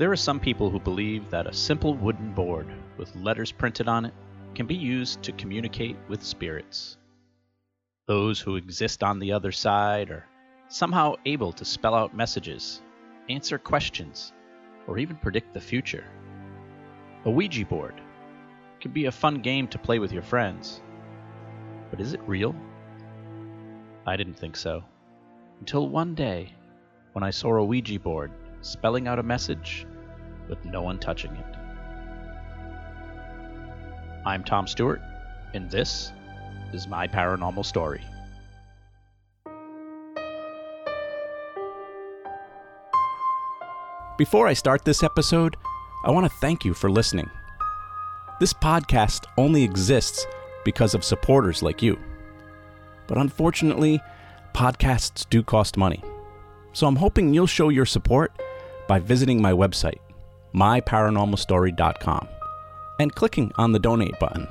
There are some people who believe that a simple wooden board with letters printed on it can be used to communicate with spirits. Those who exist on the other side are somehow able to spell out messages, answer questions, or even predict the future. A Ouija board can be a fun game to play with your friends. But is it real? I didn't think so. Until one day, when I saw a Ouija board spelling out a message with no one touching it. I'm Tom Stewart, and this is my paranormal story. Before I start this episode, I want to thank you for listening. This podcast only exists because of supporters like you. But unfortunately, podcasts do cost money. So I'm hoping you'll show your support by visiting my website, myparanormalstory.com, and clicking on the donate button.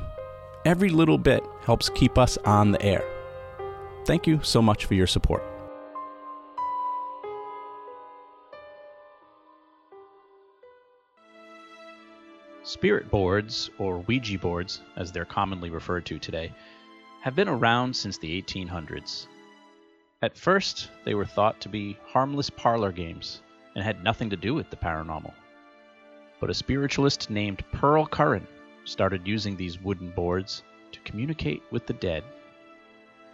Every little bit helps keep us on the air. Thank you so much for your support. Spirit boards, or Ouija boards, as they're commonly referred to today, have been around since the 1800s. At first, they were thought to be harmless parlor games and had nothing to do with the paranormal. But a spiritualist named Pearl Curran started using these wooden boards to communicate with the dead.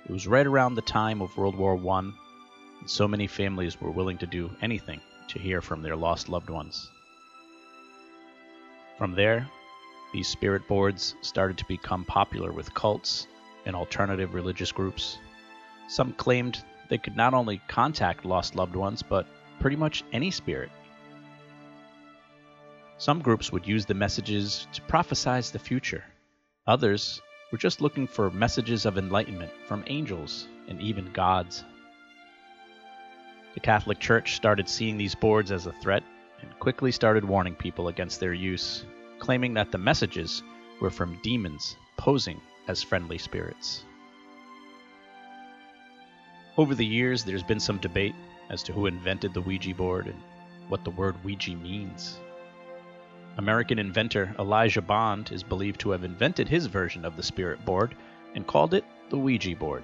It was right around the time of World War I, and so many families were willing to do anything to hear from their lost loved ones. From there, these spirit boards started to become popular with cults and alternative religious groups. Some claimed they could not only contact lost loved ones, but pretty much any spirit. Some groups would use the messages to prophesize the future. Others were just looking for messages of enlightenment from angels and even gods. The Catholic Church started seeing these boards as a threat and quickly started warning people against their use, claiming that the messages were from demons posing as friendly spirits. Over the years, there's been some debate as to who invented the Ouija board and what the word Ouija means. American inventor Elijah Bond is believed to have invented his version of the spirit board and called it the Ouija board.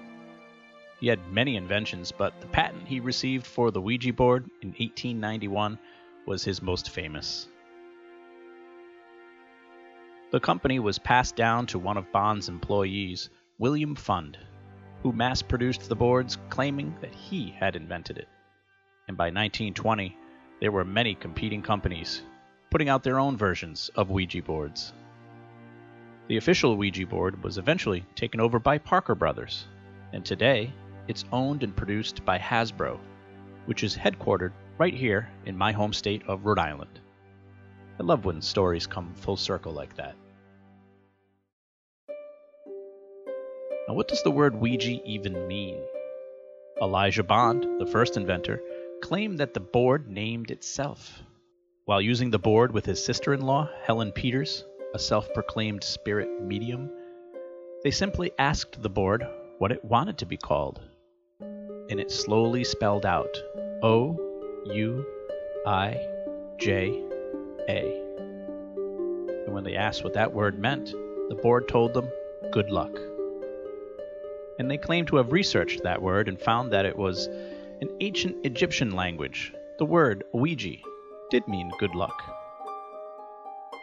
He had many inventions, but the patent he received for the Ouija board in 1891 was his most famous. The company was passed down to one of Bond's employees, William Fuld, who mass produced the boards claiming that he had invented it. And by 1920, there were many competing companies putting out their own versions of Ouija boards. The official Ouija board was eventually taken over by Parker Brothers, and today it's owned and produced by Hasbro, which is headquartered right here in my home state of Rhode Island. I love when stories come full circle like that. Now, what does the word Ouija even mean? Elijah Bond, the first inventor, claimed that the board named itself. While using the board with his sister in law, Helen Peters, a self proclaimed spirit medium, they simply asked the board what it wanted to be called. And it slowly spelled out O U I J A. And when they asked what that word meant, the board told them, Good luck. And they claimed to have researched that word and found that it was an ancient Egyptian language. The word Ouija did mean good luck.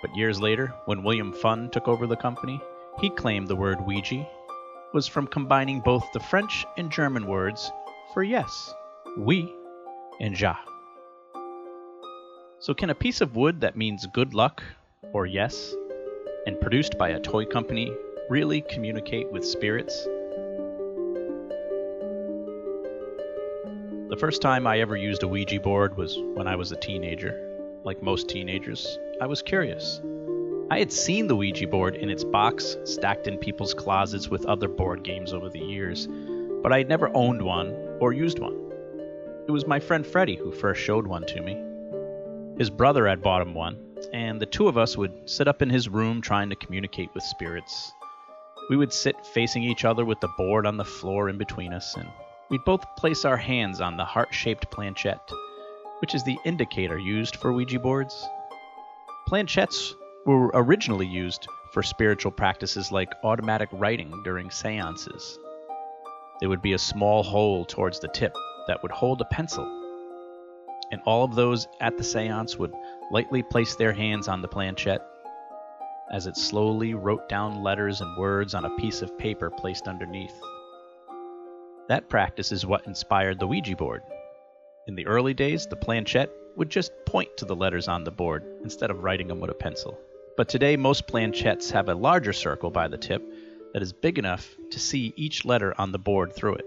But years later, when William Fuld took over the company, he claimed the word Ouija was from combining both the French and German words for yes, oui, and ja. So, can a piece of wood that means good luck or yes, and produced by a toy company, really communicate with spirits? The first time I ever used a Ouija board was when I was a teenager. Like most teenagers, I was curious. I had seen the Ouija board in its box, stacked in people's closets with other board games over the years, but I had never owned one or used one. It was my friend Freddie who first showed one to me. His brother had bought him one, and the two of us would sit up in his room trying to communicate with spirits. We would sit facing each other with the board on the floor in between us, and we'd both place our hands on the heart shaped planchette, which is the indicator used for Ouija boards. Planchettes were originally used for spiritual practices like automatic writing during seances. There would be a small hole towards the tip that would hold a pencil, and all of those at the seance would lightly place their hands on the planchette as it slowly wrote down letters and words on a piece of paper placed underneath. That practice is what inspired the Ouija board. In the early days, the planchette would just point to the letters on the board instead of writing them with a pencil. But today, most planchettes have a larger circle by the tip that is big enough to see each letter on the board through it.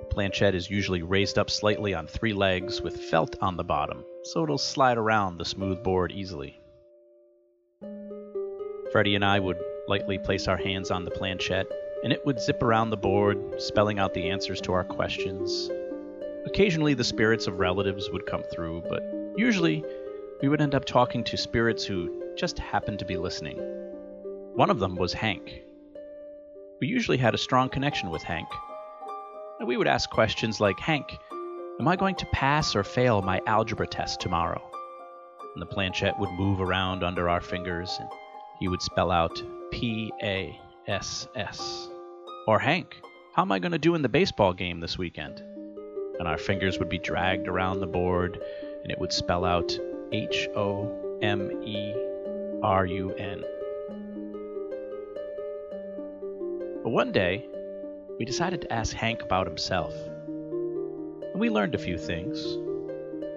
The planchette is usually raised up slightly on three legs with felt on the bottom, so it'll slide around the smooth board easily. Freddie and I would lightly place our hands on the planchette, and it would zip around the board, spelling out the answers to our questions. Occasionally, the spirits of relatives would come through, but usually, we would end up talking to spirits who just happened to be listening. One of them was Hank. We usually had a strong connection with Hank. And we would ask questions like Hank, am I going to pass or fail my algebra test tomorrow? And the planchette would move around under our fingers, and he would spell out P A S S. Or Hank, how am I going to do in the baseball game this weekend? And our fingers would be dragged around the board and it would spell out H O M E R U N. But one day, we decided to ask Hank about himself. And we learned a few things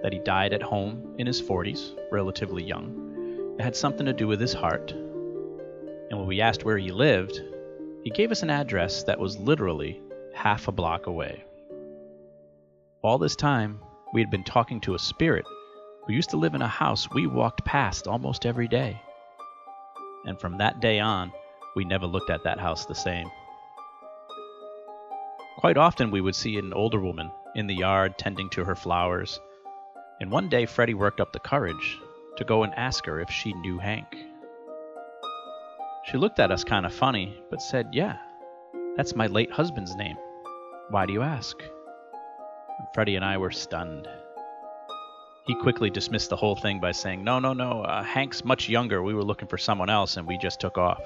that he died at home in his 40s, relatively young. It had something to do with his heart, and when we asked where he lived, he gave us an address that was literally half a block away. All this time, we had been talking to a spirit who used to live in a house we walked past almost every day. And from that day on, we never looked at that house the same. Quite often, we would see an older woman in the yard tending to her flowers, and one day Freddie worked up the courage to go and ask her if she knew Hank. She looked at us kind of funny, but said, Yeah, that's my late husband's name. Why do you ask? And Freddie and I were stunned. He quickly dismissed the whole thing by saying, No, no, no, uh, Hank's much younger. We were looking for someone else and we just took off.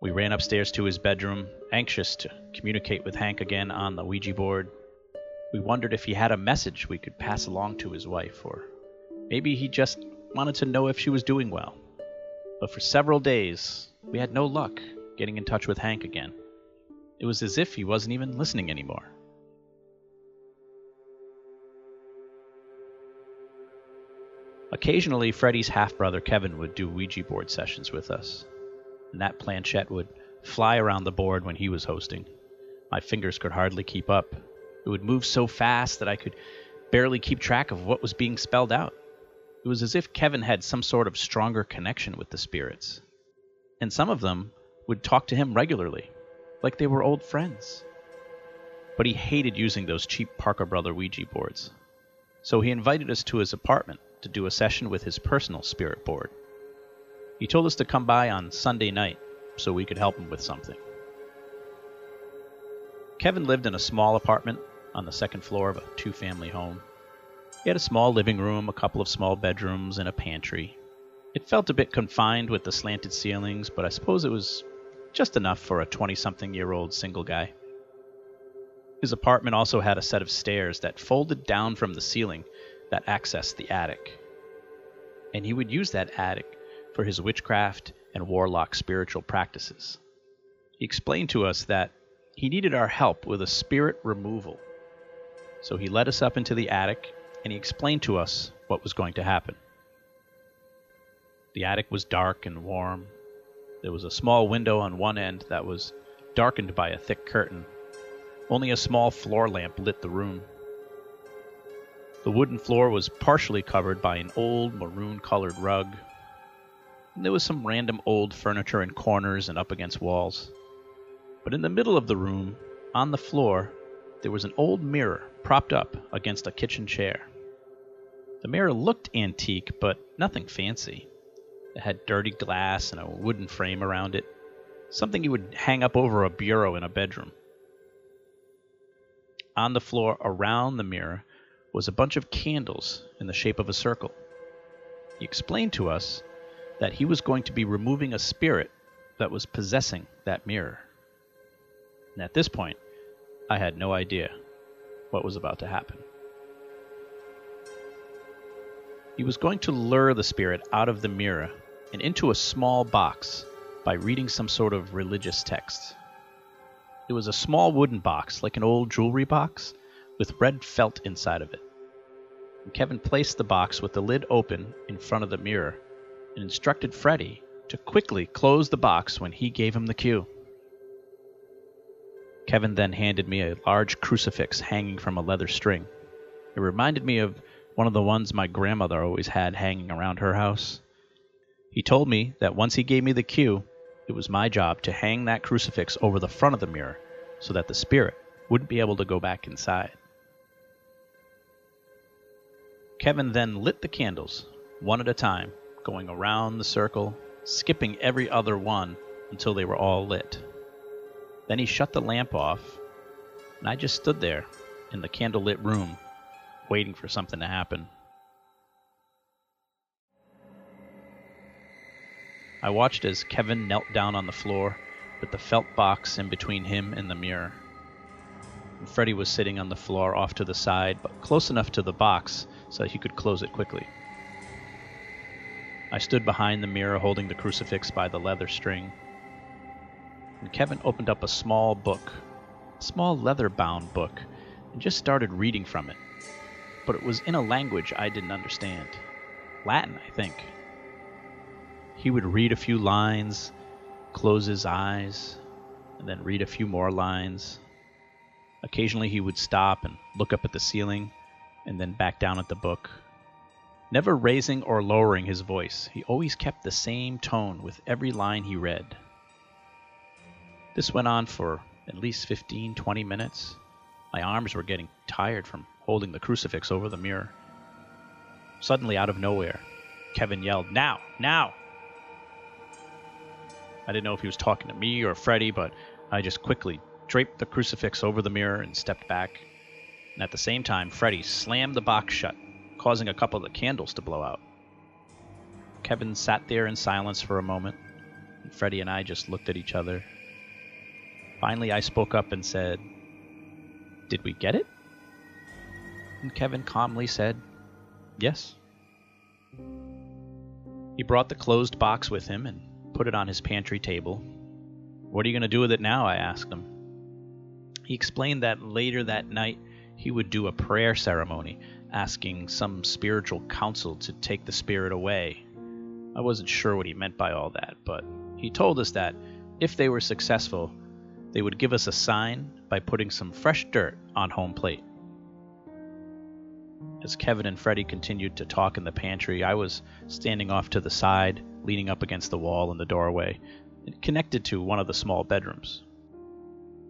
We ran upstairs to his bedroom, anxious to communicate with Hank again on the Ouija board. We wondered if he had a message we could pass along to his wife, or maybe he just wanted to know if she was doing well. But for several days, we had no luck getting in touch with Hank again. It was as if he wasn't even listening anymore. Occasionally, Freddie's half brother Kevin would do Ouija board sessions with us, and that planchette would fly around the board when he was hosting. My fingers could hardly keep up. It would move so fast that I could barely keep track of what was being spelled out. It was as if Kevin had some sort of stronger connection with the spirits. And some of them would talk to him regularly, like they were old friends. But he hated using those cheap Parker Brother Ouija boards. So he invited us to his apartment to do a session with his personal spirit board. He told us to come by on Sunday night so we could help him with something. Kevin lived in a small apartment on the second floor of a two family home. He had a small living room, a couple of small bedrooms, and a pantry. It felt a bit confined with the slanted ceilings, but I suppose it was just enough for a 20 something year old single guy. His apartment also had a set of stairs that folded down from the ceiling that accessed the attic. And he would use that attic for his witchcraft and warlock spiritual practices. He explained to us that he needed our help with a spirit removal. So he led us up into the attic and he explained to us what was going to happen. The attic was dark and warm. There was a small window on one end that was darkened by a thick curtain. Only a small floor lamp lit the room. The wooden floor was partially covered by an old maroon colored rug. And there was some random old furniture in corners and up against walls. But in the middle of the room, on the floor, there was an old mirror propped up against a kitchen chair. The mirror looked antique, but nothing fancy. It had dirty glass and a wooden frame around it, something you would hang up over a bureau in a bedroom. On the floor around the mirror was a bunch of candles in the shape of a circle. He explained to us that he was going to be removing a spirit that was possessing that mirror. And at this point, I had no idea what was about to happen. He was going to lure the spirit out of the mirror and into a small box by reading some sort of religious text. It was a small wooden box, like an old jewelry box, with red felt inside of it. And Kevin placed the box with the lid open in front of the mirror and instructed Freddy to quickly close the box when he gave him the cue. Kevin then handed me a large crucifix hanging from a leather string. It reminded me of one of the ones my grandmother always had hanging around her house. He told me that once he gave me the cue, it was my job to hang that crucifix over the front of the mirror so that the spirit wouldn't be able to go back inside. Kevin then lit the candles, one at a time, going around the circle, skipping every other one until they were all lit. Then he shut the lamp off, and I just stood there in the candlelit room, waiting for something to happen. I watched as Kevin knelt down on the floor with the felt box in between him and the mirror. And Freddy was sitting on the floor off to the side, but close enough to the box so he could close it quickly. I stood behind the mirror holding the crucifix by the leather string. And Kevin opened up a small book, a small leather bound book, and just started reading from it. But it was in a language I didn't understand. Latin, I think. He would read a few lines, close his eyes, and then read a few more lines. Occasionally he would stop and look up at the ceiling and then back down at the book. Never raising or lowering his voice, he always kept the same tone with every line he read. This went on for at least 15, 20 minutes. My arms were getting tired from holding the crucifix over the mirror. Suddenly, out of nowhere, Kevin yelled, Now! Now! I didn't know if he was talking to me or Freddy, but I just quickly draped the crucifix over the mirror and stepped back. And at the same time, Freddy slammed the box shut, causing a couple of the candles to blow out. Kevin sat there in silence for a moment, and Freddy and I just looked at each other. Finally, I spoke up and said, Did we get it? And Kevin calmly said, Yes. He brought the closed box with him and put it on his pantry table. What are you going to do with it now? I asked him. He explained that later that night he would do a prayer ceremony asking some spiritual council to take the spirit away. I wasn't sure what he meant by all that, but he told us that if they were successful, they would give us a sign by putting some fresh dirt on home plate. As Kevin and Freddy continued to talk in the pantry, I was standing off to the side, leaning up against the wall in the doorway, connected to one of the small bedrooms.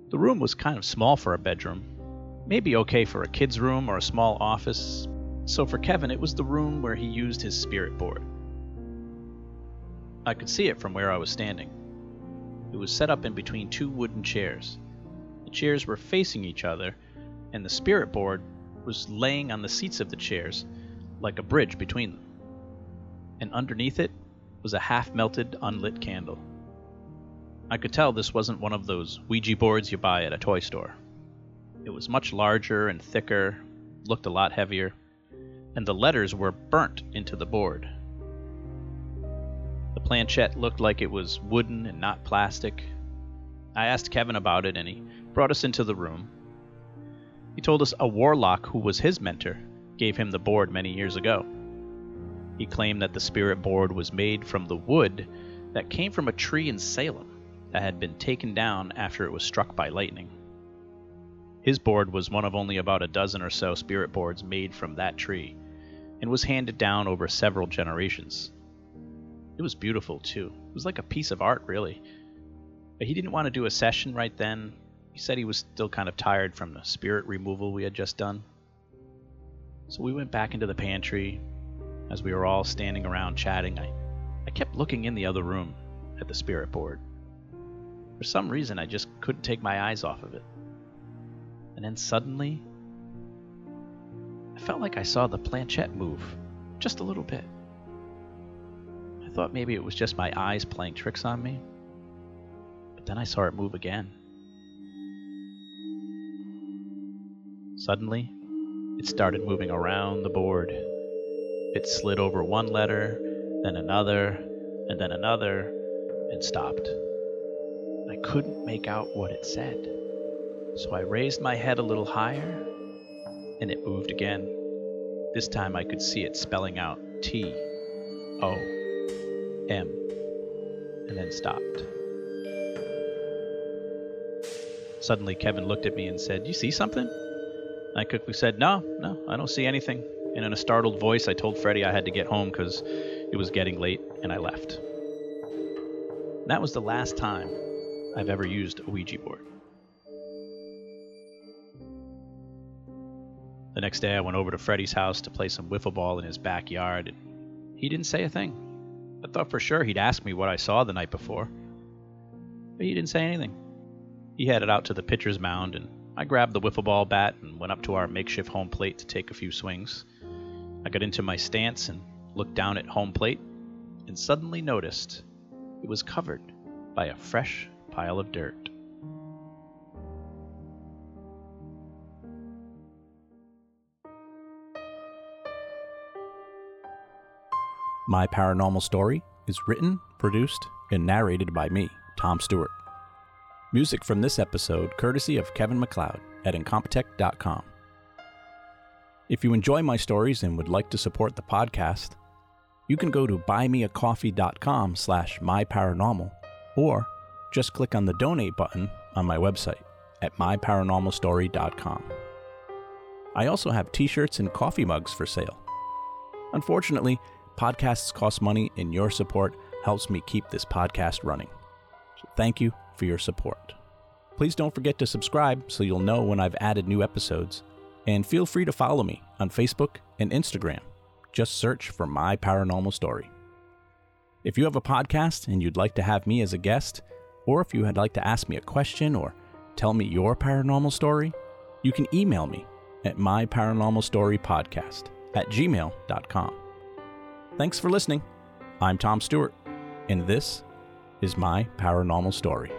The room was kind of small for a bedroom, maybe okay for a kid's room or a small office, so for Kevin it was the room where he used his spirit board. I could see it from where I was standing. It was set up in between two wooden chairs. The chairs were facing each other, and the spirit board was laying on the seats of the chairs like a bridge between them. And underneath it was a half melted, unlit candle. I could tell this wasn't one of those Ouija boards you buy at a toy store. It was much larger and thicker, looked a lot heavier, and the letters were burnt into the board. The planchette looked like it was wooden and not plastic. I asked Kevin about it, and he brought us into the room. He told us a warlock who was his mentor gave him the board many years ago. He claimed that the spirit board was made from the wood that came from a tree in Salem that had been taken down after it was struck by lightning. His board was one of only about a dozen or so spirit boards made from that tree, and was handed down over several generations. It was beautiful, too. It was like a piece of art, really. But he didn't want to do a session right then. He said he was still kind of tired from the spirit removal we had just done. So we went back into the pantry. As we were all standing around chatting, I, I kept looking in the other room at the spirit board. For some reason, I just couldn't take my eyes off of it. And then suddenly, I felt like I saw the planchette move just a little bit. I thought maybe it was just my eyes playing tricks on me. But then I saw it move again. Suddenly, it started moving around the board. It slid over one letter, then another, and then another, and stopped. I couldn't make out what it said. So I raised my head a little higher, and it moved again. This time I could see it spelling out T O M, and then stopped. Suddenly, Kevin looked at me and said, You see something? I quickly said, No, no, I don't see anything. And in a startled voice, I told Freddie I had to get home because it was getting late, and I left. That was the last time I've ever used a Ouija board. The next day, I went over to Freddie's house to play some wiffle ball in his backyard, and he didn't say a thing. I thought for sure he'd ask me what I saw the night before, but he didn't say anything. He headed out to the pitcher's mound, and I grabbed the wiffle ball bat and went up to our makeshift home plate to take a few swings. I got into my stance and looked down at home plate, and suddenly noticed it was covered by a fresh pile of dirt. My Paranormal Story is written, produced, and narrated by me, Tom Stewart. Music from this episode courtesy of Kevin MacLeod at Incompetech.com. If you enjoy my stories and would like to support the podcast, you can go to buymeacoffee.com slash myparanormal or just click on the donate button on my website at myparanormalstory.com. I also have t-shirts and coffee mugs for sale. Unfortunately, podcasts cost money and your support helps me keep this podcast running. So thank you for your support. Please don't forget to subscribe so you'll know when I've added new episodes. And feel free to follow me on Facebook and Instagram. Just search for My Paranormal Story. If you have a podcast and you'd like to have me as a guest, or if you would like to ask me a question or tell me your paranormal story, you can email me at myparanormalstorypodcast at gmail.com. Thanks for listening. I'm Tom Stewart, and this is my paranormal story.